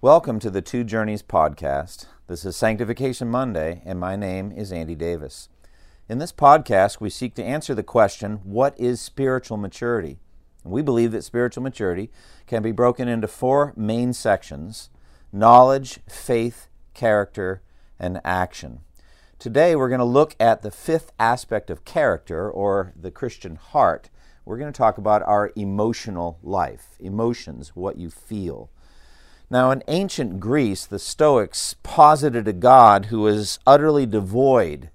Welcome to the Two Journeys podcast. This is Sanctification Monday, and my name is Andy Davis. In this podcast, we seek to answer the question what is spiritual maturity? We believe that spiritual maturity can be broken into four main sections knowledge, faith, character, and action. Today, we're going to look at the fifth aspect of character, or the Christian heart. We're going to talk about our emotional life, emotions, what you feel. Now, in ancient Greece, the Stoics posited a God who was utterly devoid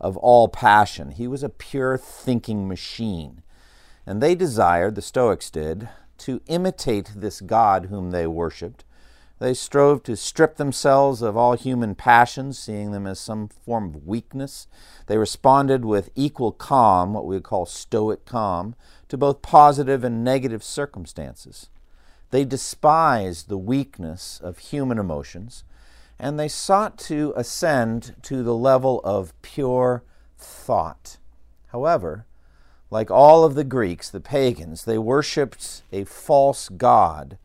of all passion. He was a pure thinking machine. And they desired, the Stoics did, to imitate this God whom they worshiped. They strove to strip themselves of all human passions, seeing them as some form of weakness. They responded with equal calm, what we would call stoic calm, to both positive and negative circumstances. They despised the weakness of human emotions, and they sought to ascend to the level of pure thought. However, like all of the Greeks, the pagans, they worshiped a false God,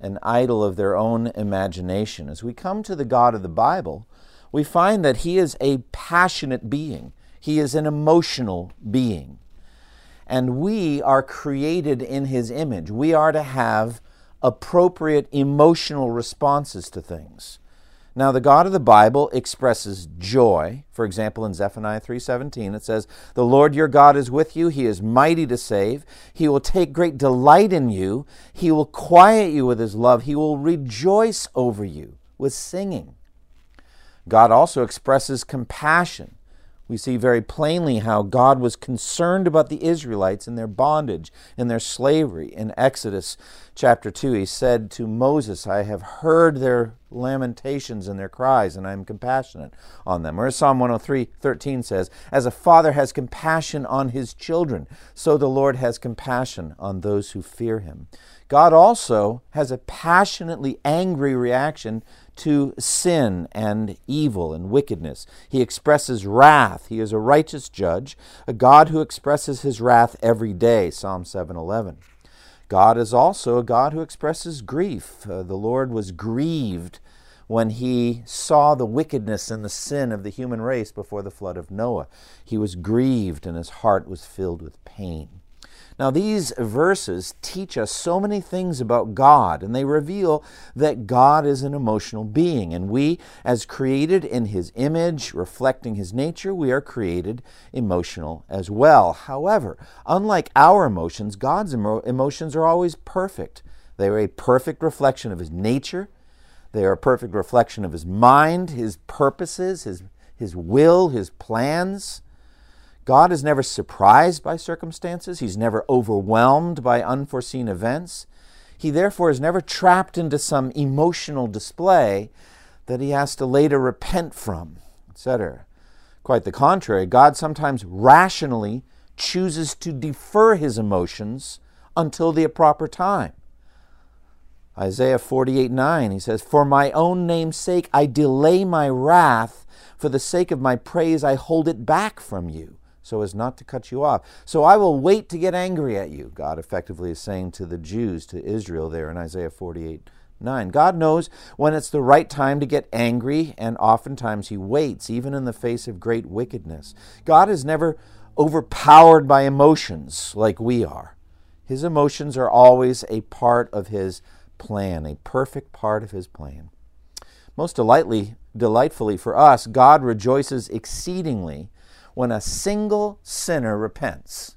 an idol of their own imagination. As we come to the God of the Bible, we find that He is a passionate being, He is an emotional being. And we are created in His image. We are to have appropriate emotional responses to things. Now, the God of the Bible expresses joy. For example, in Zephaniah 3:17 it says, "The Lord your God is with you; he is mighty to save. He will take great delight in you. He will quiet you with his love. He will rejoice over you with singing." God also expresses compassion we see very plainly how God was concerned about the Israelites and their bondage and their slavery. In Exodus chapter 2, he said to Moses, I have heard their lamentations and their cries, and I am compassionate on them. Or Psalm 103 13 says, As a father has compassion on his children, so the Lord has compassion on those who fear him. God also has a passionately angry reaction to sin and evil and wickedness. He expresses wrath. He is a righteous judge, a God who expresses his wrath every day, Psalm 7:11. God is also a God who expresses grief. Uh, the Lord was grieved when he saw the wickedness and the sin of the human race before the flood of Noah. He was grieved and his heart was filled with pain. Now, these verses teach us so many things about God, and they reveal that God is an emotional being, and we, as created in His image, reflecting His nature, we are created emotional as well. However, unlike our emotions, God's emo- emotions are always perfect. They are a perfect reflection of His nature, they are a perfect reflection of His mind, His purposes, His, his will, His plans. God is never surprised by circumstances, He's never overwhelmed by unforeseen events. He therefore is never trapped into some emotional display that he has to later repent from, etc. Quite the contrary, God sometimes rationally chooses to defer his emotions until the proper time. Isaiah 48 9, he says, For my own name's sake I delay my wrath, for the sake of my praise I hold it back from you so as not to cut you off. So I will wait to get angry at you, God effectively is saying to the Jews, to Israel there in Isaiah 48 9. God knows when it's the right time to get angry, and oftentimes He waits, even in the face of great wickedness. God is never overpowered by emotions like we are. His emotions are always a part of His plan, a perfect part of His plan. Most delightfully, delightfully for us, God rejoices exceedingly when a single sinner repents.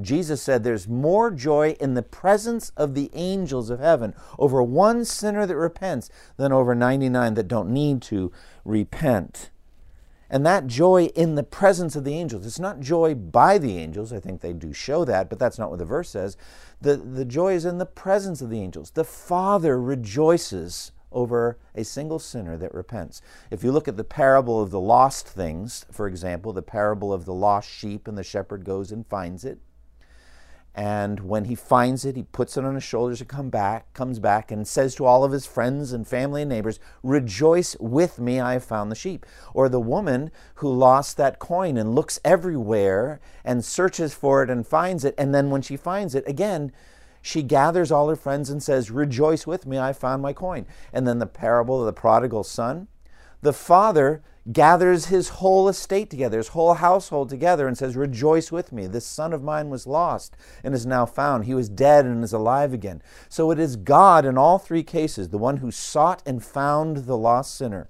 Jesus said there's more joy in the presence of the angels of heaven over one sinner that repents than over 99 that don't need to repent. And that joy in the presence of the angels, it's not joy by the angels. I think they do show that, but that's not what the verse says. The, the joy is in the presence of the angels. The Father rejoices over a single sinner that repents. If you look at the parable of the lost things, for example, the parable of the lost sheep, and the shepherd goes and finds it. And when he finds it, he puts it on his shoulders and come back, comes back and says to all of his friends and family and neighbors, Rejoice with me, I have found the sheep. Or the woman who lost that coin and looks everywhere and searches for it and finds it. And then when she finds it, again, she gathers all her friends and says, Rejoice with me, I found my coin. And then the parable of the prodigal son. The father gathers his whole estate together, his whole household together, and says, Rejoice with me. This son of mine was lost and is now found. He was dead and is alive again. So it is God in all three cases, the one who sought and found the lost sinner,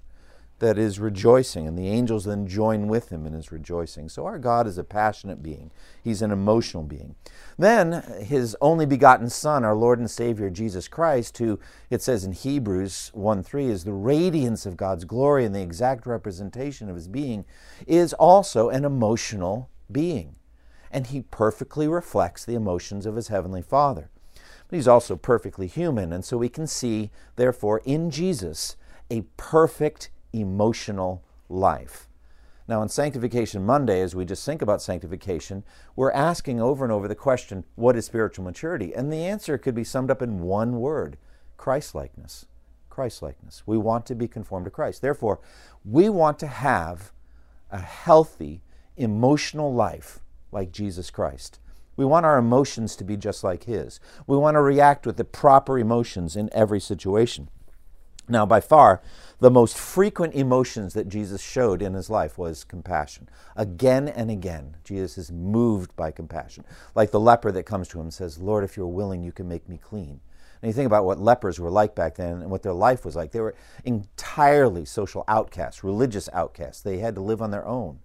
that is rejoicing, and the angels then join with him in his rejoicing. So our God is a passionate being, He's an emotional being. Then His only begotten Son, our Lord and Savior Jesus Christ, who it says in Hebrews 1 3 is the radiance of God's glory and the exact representation of His being, is also an emotional being. And He perfectly reflects the emotions of His Heavenly Father. But He's also perfectly human, and so we can see, therefore, in Jesus, a perfect emotional life. Now, on Sanctification Monday, as we just think about sanctification, we're asking over and over the question, what is spiritual maturity? And the answer could be summed up in one word Christlikeness. Christlikeness. We want to be conformed to Christ. Therefore, we want to have a healthy, emotional life like Jesus Christ. We want our emotions to be just like His. We want to react with the proper emotions in every situation. Now, by far, the most frequent emotions that Jesus showed in his life was compassion. Again and again, Jesus is moved by compassion. Like the leper that comes to him and says, Lord, if you're willing, you can make me clean. And you think about what lepers were like back then and what their life was like. They were entirely social outcasts, religious outcasts. They had to live on their own.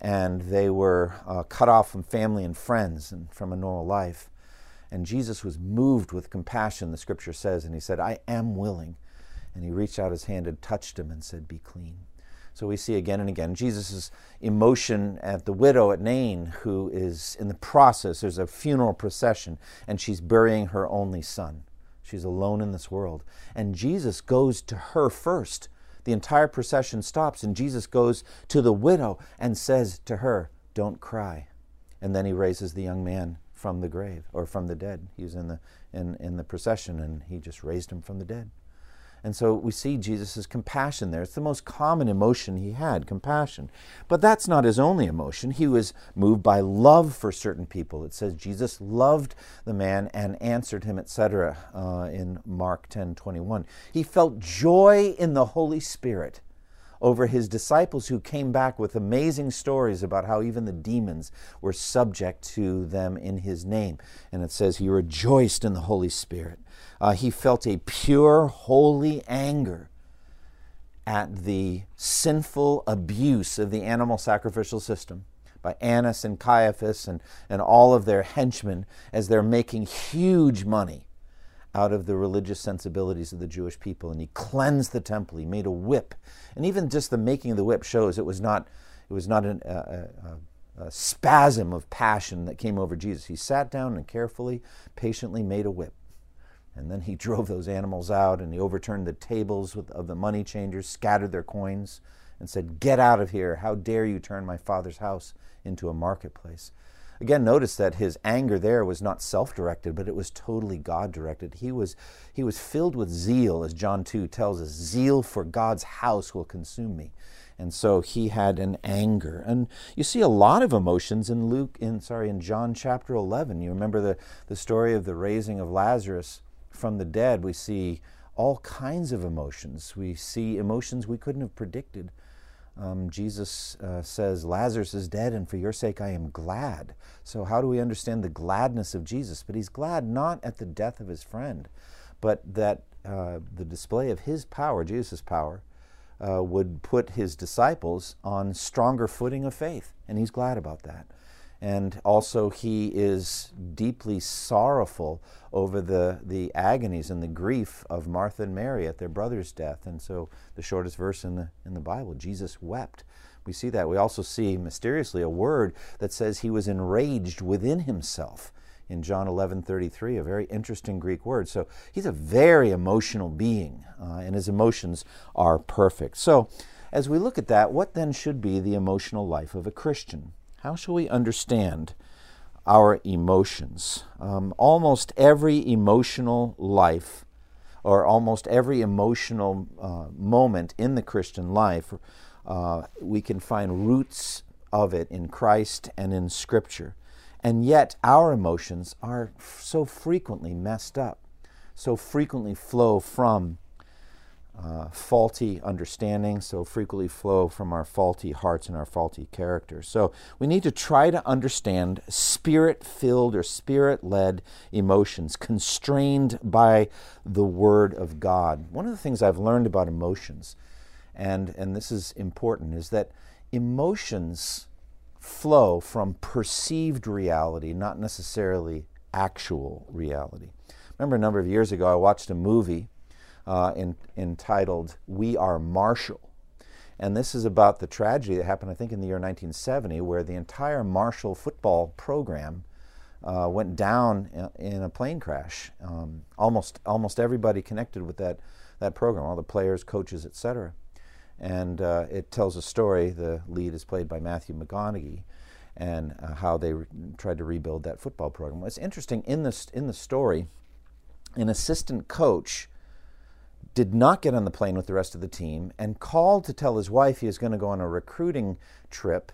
And they were uh, cut off from family and friends and from a normal life. And Jesus was moved with compassion, the scripture says, and he said, I am willing and he reached out his hand and touched him and said, Be clean. So we see again and again Jesus' emotion at the widow at Nain, who is in the process, there's a funeral procession, and she's burying her only son. She's alone in this world. And Jesus goes to her first. The entire procession stops, and Jesus goes to the widow and says to her, Don't cry. And then he raises the young man from the grave or from the dead. He was in the, in, in the procession, and he just raised him from the dead. And so we see Jesus' compassion there. It's the most common emotion he had, compassion. But that's not his only emotion. He was moved by love for certain people. It says Jesus loved the man and answered him, etc., uh, in Mark 10 21. He felt joy in the Holy Spirit over his disciples who came back with amazing stories about how even the demons were subject to them in his name. And it says he rejoiced in the Holy Spirit. Uh, he felt a pure, holy anger at the sinful abuse of the animal sacrificial system by Annas and Caiaphas and, and all of their henchmen as they're making huge money out of the religious sensibilities of the Jewish people. And he cleansed the temple. He made a whip. And even just the making of the whip shows it was not, it was not an, a, a, a spasm of passion that came over Jesus. He sat down and carefully, patiently made a whip. And then he drove those animals out and he overturned the tables of the money changers, scattered their coins, and said, Get out of here. How dare you turn my father's house into a marketplace? Again, notice that his anger there was not self directed, but it was totally God directed. He was, he was filled with zeal, as John 2 tells us zeal for God's house will consume me. And so he had an anger. And you see a lot of emotions in Luke, in sorry, in John chapter 11. You remember the, the story of the raising of Lazarus from the dead. We see all kinds of emotions. We see emotions we couldn't have predicted. Um, Jesus uh, says, Lazarus is dead, and for your sake I am glad. So, how do we understand the gladness of Jesus? But he's glad not at the death of his friend, but that uh, the display of his power, Jesus' power, uh, would put his disciples on stronger footing of faith. And he's glad about that. And also, he is deeply sorrowful over the, the agonies and the grief of Martha and Mary at their brother's death. And so, the shortest verse in the, in the Bible, Jesus wept. We see that. We also see mysteriously a word that says he was enraged within himself in John 11:33, a very interesting Greek word. So he's a very emotional being, uh, and his emotions are perfect. So, as we look at that, what then should be the emotional life of a Christian? How shall we understand our emotions? Um, almost every emotional life, or almost every emotional uh, moment in the Christian life, uh, we can find roots of it in Christ and in Scripture. And yet, our emotions are so frequently messed up, so frequently flow from uh, faulty understanding, so frequently flow from our faulty hearts and our faulty characters. So we need to try to understand spirit filled or spirit led emotions constrained by the Word of God. One of the things I've learned about emotions, and, and this is important, is that emotions flow from perceived reality, not necessarily actual reality. Remember a number of years ago, I watched a movie uh, in, entitled We Are Marshall. And this is about the tragedy that happened, I think, in the year 1970, where the entire Marshall football program uh, went down in a plane crash. Um, almost, almost everybody connected with that, that program, all the players, coaches, etc. And uh, it tells a story. The lead is played by Matthew McConaughey, and uh, how they re- tried to rebuild that football program. What's interesting in this in the story, an assistant coach did not get on the plane with the rest of the team and called to tell his wife he was going to go on a recruiting trip.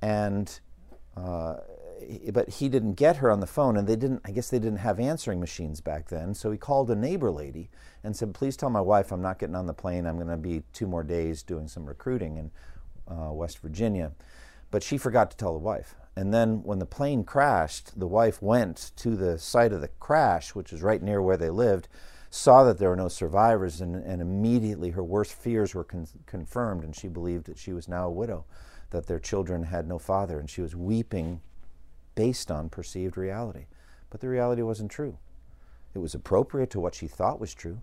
And uh, but he didn't get her on the phone and they didn't i guess they didn't have answering machines back then. So he called a neighbor lady and said please tell my wife i'm not getting on the plane. I'm going to be two more days doing some recruiting in uh, west virginia. But she forgot to tell the wife. And then when the plane crashed the wife went to the site of the crash which is right near where they lived saw that there were no survivors, and, and immediately her worst fears were con- confirmed, and she believed that she was now a widow, that their children had no father, and she was weeping based on perceived reality. But the reality wasn't true. It was appropriate to what she thought was true,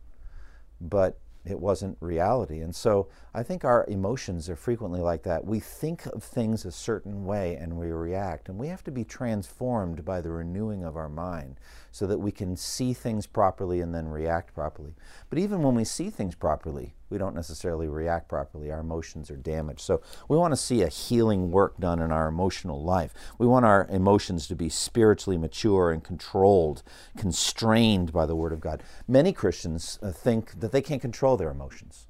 but it wasn't reality. And so I think our emotions are frequently like that. We think of things a certain way and we react. And we have to be transformed by the renewing of our mind so that we can see things properly and then react properly. But even when we see things properly, we don't necessarily react properly. Our emotions are damaged. So we want to see a healing work done in our emotional life. We want our emotions to be spiritually mature and controlled, constrained by the Word of God. Many Christians uh, think that they can't control their emotions.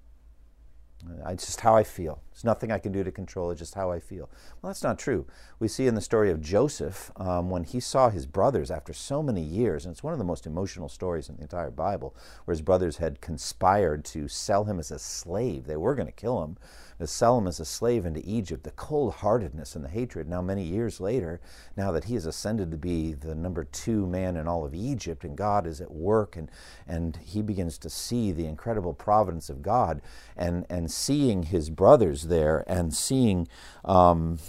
Uh, it's just how I feel. There's nothing I can do to control it, just how I feel. Well, that's not true. We see in the story of Joseph um, when he saw his brothers after so many years, and it's one of the most emotional stories in the entire Bible, where his brothers had conspired to sell him as a slave. They were going to kill him, to sell him as a slave into Egypt. The cold heartedness and the hatred. Now, many years later, now that he has ascended to be the number two man in all of Egypt, and God is at work, and, and he begins to see the incredible providence of God, and, and seeing his brothers there, and seeing. Um,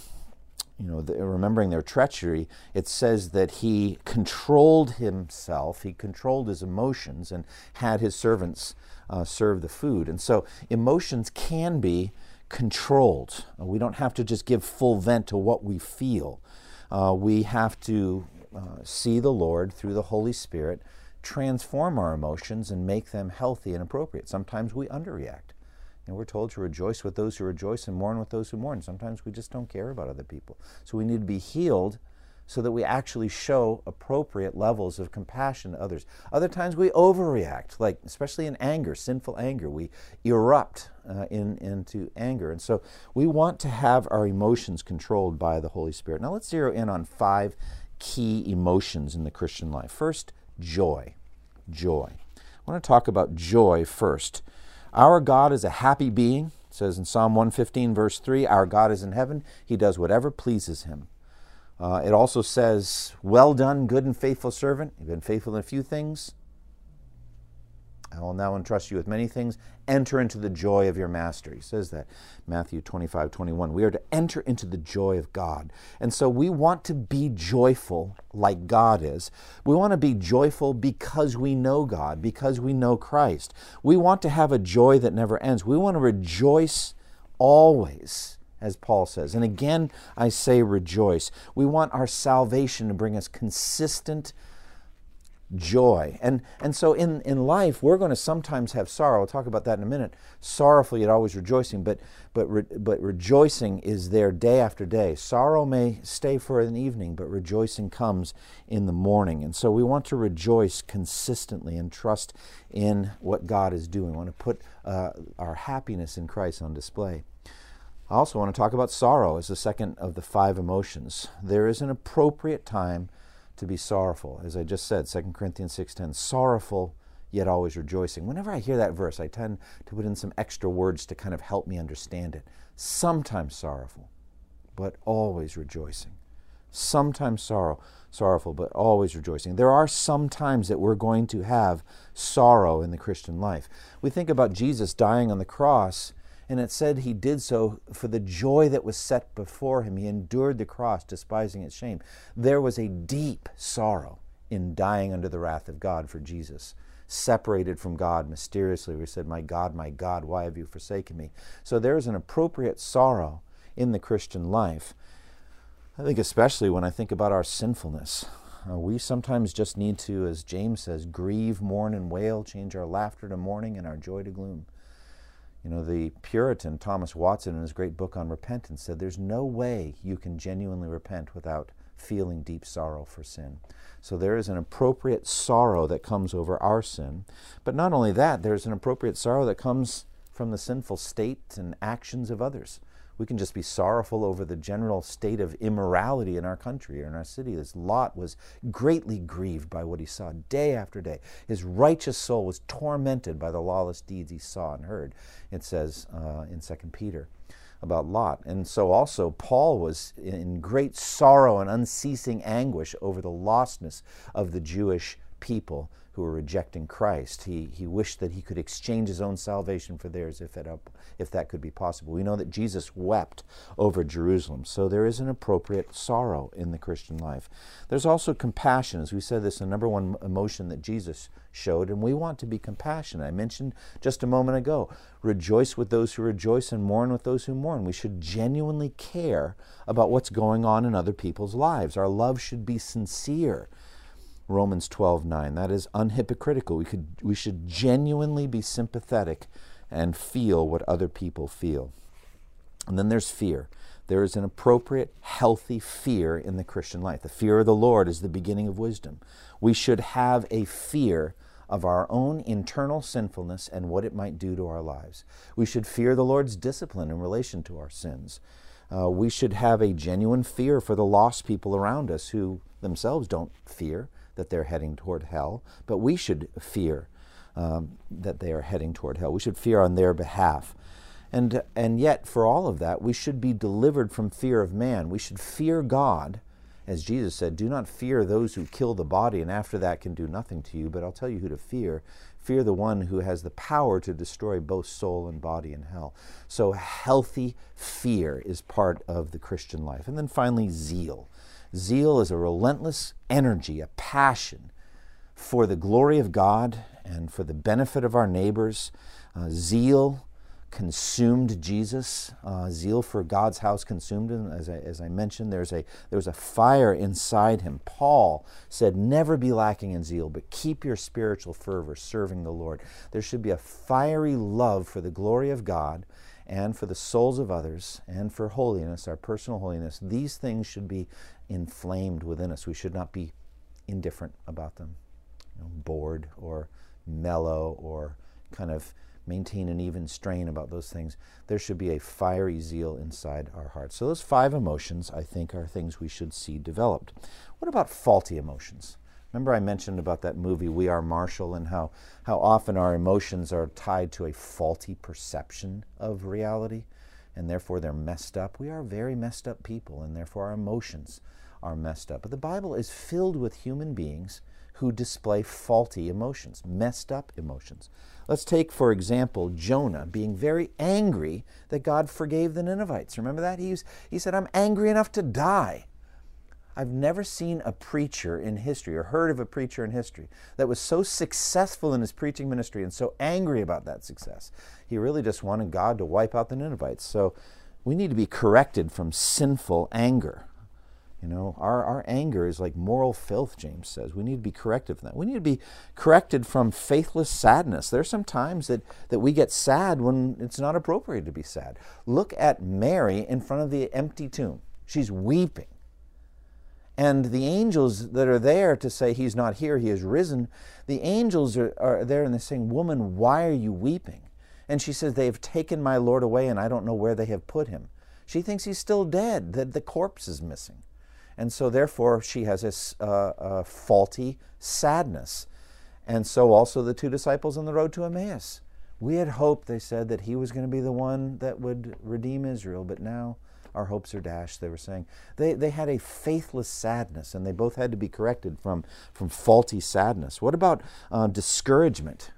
you know, the, remembering their treachery, it says that he controlled himself, he controlled his emotions, and had his servants uh, serve the food. And so emotions can be controlled. We don't have to just give full vent to what we feel. Uh, we have to uh, see the Lord through the Holy Spirit transform our emotions and make them healthy and appropriate. Sometimes we underreact. And we're told to rejoice with those who rejoice and mourn with those who mourn. Sometimes we just don't care about other people. So we need to be healed so that we actually show appropriate levels of compassion to others. Other times we overreact, like especially in anger, sinful anger. We erupt uh, in, into anger. And so we want to have our emotions controlled by the Holy Spirit. Now let's zero in on five key emotions in the Christian life. First, joy. Joy. I want to talk about joy first. Our God is a happy being. It says in Psalm 115, verse 3, Our God is in heaven. He does whatever pleases him. Uh, it also says, Well done, good and faithful servant. You've been faithful in a few things. I will now entrust you with many things. Enter into the joy of your master. He says that, Matthew 25, 21. We are to enter into the joy of God. And so we want to be joyful like God is. We want to be joyful because we know God, because we know Christ. We want to have a joy that never ends. We want to rejoice always as Paul says. And again, I say rejoice. We want our salvation to bring us consistent joy. And, and so in, in life, we're going to sometimes have sorrow. I'll talk about that in a minute. Sorrowful, yet always rejoicing. But, but, re, but rejoicing is there day after day. Sorrow may stay for an evening, but rejoicing comes in the morning. And so we want to rejoice consistently and trust in what God is doing. We want to put uh, our happiness in Christ on display. I also want to talk about sorrow as the second of the five emotions. There is an appropriate time to be sorrowful. As I just said, 2 Corinthians 6:10, sorrowful yet always rejoicing. Whenever I hear that verse, I tend to put in some extra words to kind of help me understand it. Sometimes sorrowful, but always rejoicing. Sometimes sorrow, sorrowful, but always rejoicing. There are some times that we're going to have sorrow in the Christian life. We think about Jesus dying on the cross and it said he did so for the joy that was set before him. He endured the cross, despising its shame. There was a deep sorrow in dying under the wrath of God for Jesus. Separated from God mysteriously, we said, My God, my God, why have you forsaken me? So there is an appropriate sorrow in the Christian life. I think, especially when I think about our sinfulness. Uh, we sometimes just need to, as James says, grieve, mourn, and wail, change our laughter to mourning and our joy to gloom. You know, the Puritan Thomas Watson, in his great book on repentance, said there's no way you can genuinely repent without feeling deep sorrow for sin. So there is an appropriate sorrow that comes over our sin. But not only that, there's an appropriate sorrow that comes from the sinful state and actions of others. We can just be sorrowful over the general state of immorality in our country or in our city. This Lot was greatly grieved by what he saw day after day. His righteous soul was tormented by the lawless deeds he saw and heard. It says uh, in 2 Peter about Lot. And so also Paul was in great sorrow and unceasing anguish over the lostness of the Jewish people who are rejecting Christ. He, he wished that he could exchange his own salvation for theirs if, it, if that could be possible. We know that Jesus wept over Jerusalem, so there is an appropriate sorrow in the Christian life. There's also compassion. As we said, this is the number one emotion that Jesus showed, and we want to be compassionate. I mentioned just a moment ago rejoice with those who rejoice and mourn with those who mourn. We should genuinely care about what's going on in other people's lives. Our love should be sincere. Romans 12:9. That is unhypocritical. We, could, we should genuinely be sympathetic and feel what other people feel. And then there's fear. There is an appropriate, healthy fear in the Christian life. The fear of the Lord is the beginning of wisdom. We should have a fear of our own internal sinfulness and what it might do to our lives. We should fear the Lord's discipline in relation to our sins. Uh, we should have a genuine fear for the lost people around us who themselves don't fear that they're heading toward hell, but we should fear um, that they are heading toward hell. We should fear on their behalf. And, and yet, for all of that, we should be delivered from fear of man. We should fear God. As Jesus said, do not fear those who kill the body and after that can do nothing to you, but I'll tell you who to fear. Fear the one who has the power to destroy both soul and body in hell. So, healthy fear is part of the Christian life. And then finally, zeal. Zeal is a relentless energy, a passion for the glory of God and for the benefit of our neighbors. Uh, zeal consumed Jesus. Uh, zeal for God's house consumed him. As I, as I mentioned, there's a, there was a fire inside him. Paul said, Never be lacking in zeal, but keep your spiritual fervor serving the Lord. There should be a fiery love for the glory of God and for the souls of others and for holiness, our personal holiness. These things should be inflamed within us. We should not be indifferent about them, you know, bored or mellow or kind of maintain an even strain about those things. There should be a fiery zeal inside our hearts. So, those five emotions, I think, are things we should see developed. What about faulty emotions? Remember, I mentioned about that movie, We Are Marshall, and how, how often our emotions are tied to a faulty perception of reality, and therefore they're messed up. We are very messed up people, and therefore our emotions are messed up. But the Bible is filled with human beings who display faulty emotions, messed up emotions. Let's take, for example, Jonah being very angry that God forgave the Ninevites. Remember that? He, was, he said, I'm angry enough to die. I've never seen a preacher in history or heard of a preacher in history that was so successful in his preaching ministry and so angry about that success. He really just wanted God to wipe out the Ninevites. So we need to be corrected from sinful anger. You know, our, our anger is like moral filth, James says. We need to be corrected from that. We need to be corrected from faithless sadness. There are some times that, that we get sad when it's not appropriate to be sad. Look at Mary in front of the empty tomb. She's weeping. And the angels that are there to say, He's not here, He is risen, the angels are, are there and they're saying, Woman, why are you weeping? And she says, They have taken my Lord away, and I don't know where they have put him. She thinks he's still dead, that the corpse is missing. And so, therefore, she has a, uh, a faulty sadness. And so, also, the two disciples on the road to Emmaus. We had hoped, they said, that he was going to be the one that would redeem Israel, but now our hopes are dashed, they were saying. They, they had a faithless sadness, and they both had to be corrected from, from faulty sadness. What about uh, discouragement?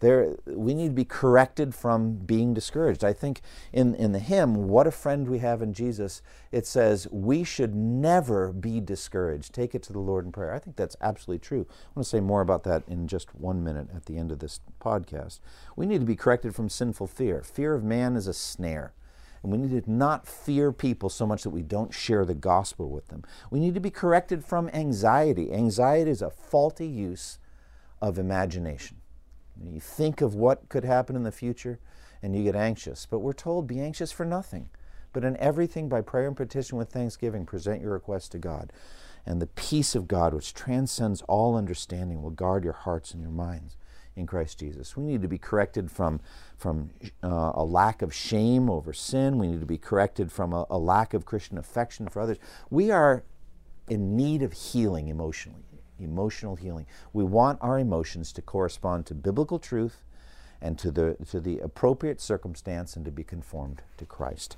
There, we need to be corrected from being discouraged. I think in, in the hymn, What a Friend We Have in Jesus, it says, We should never be discouraged. Take it to the Lord in prayer. I think that's absolutely true. I want to say more about that in just one minute at the end of this podcast. We need to be corrected from sinful fear. Fear of man is a snare. And we need to not fear people so much that we don't share the gospel with them. We need to be corrected from anxiety. Anxiety is a faulty use of imagination. You think of what could happen in the future and you get anxious. But we're told be anxious for nothing. But in everything, by prayer and petition with thanksgiving, present your requests to God. And the peace of God, which transcends all understanding, will guard your hearts and your minds in Christ Jesus. We need to be corrected from, from uh, a lack of shame over sin. We need to be corrected from a, a lack of Christian affection for others. We are in need of healing emotionally emotional healing. We want our emotions to correspond to biblical truth and to the, to the appropriate circumstance and to be conformed to Christ.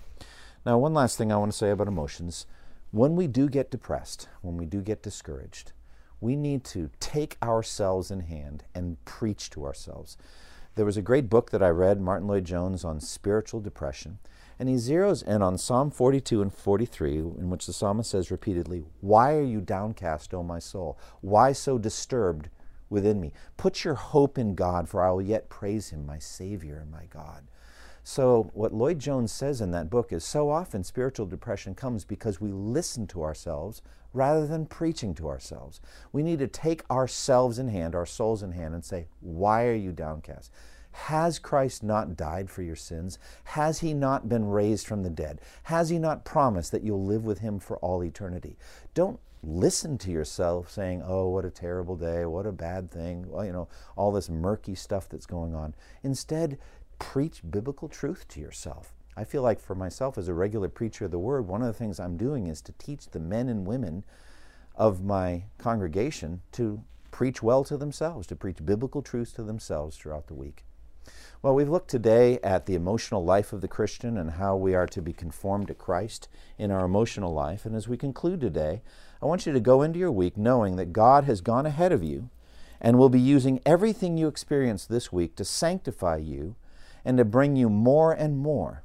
Now, one last thing I want to say about emotions. When we do get depressed, when we do get discouraged, we need to take ourselves in hand and preach to ourselves. There was a great book that I read, Martyn Lloyd-Jones, on spiritual depression. And he zeroes in on Psalm 42 and 43, in which the psalmist says repeatedly, Why are you downcast, O my soul? Why so disturbed within me? Put your hope in God, for I will yet praise him, my Savior and my God. So, what Lloyd Jones says in that book is so often spiritual depression comes because we listen to ourselves rather than preaching to ourselves. We need to take ourselves in hand, our souls in hand, and say, Why are you downcast? Has Christ not died for your sins? Has he not been raised from the dead? Has he not promised that you'll live with him for all eternity? Don't listen to yourself saying, "Oh, what a terrible day, what a bad thing." Well, you know, all this murky stuff that's going on. Instead, preach biblical truth to yourself. I feel like for myself as a regular preacher of the word, one of the things I'm doing is to teach the men and women of my congregation to preach well to themselves, to preach biblical truths to themselves throughout the week. Well, we've looked today at the emotional life of the Christian and how we are to be conformed to Christ in our emotional life. And as we conclude today, I want you to go into your week knowing that God has gone ahead of you and will be using everything you experience this week to sanctify you and to bring you more and more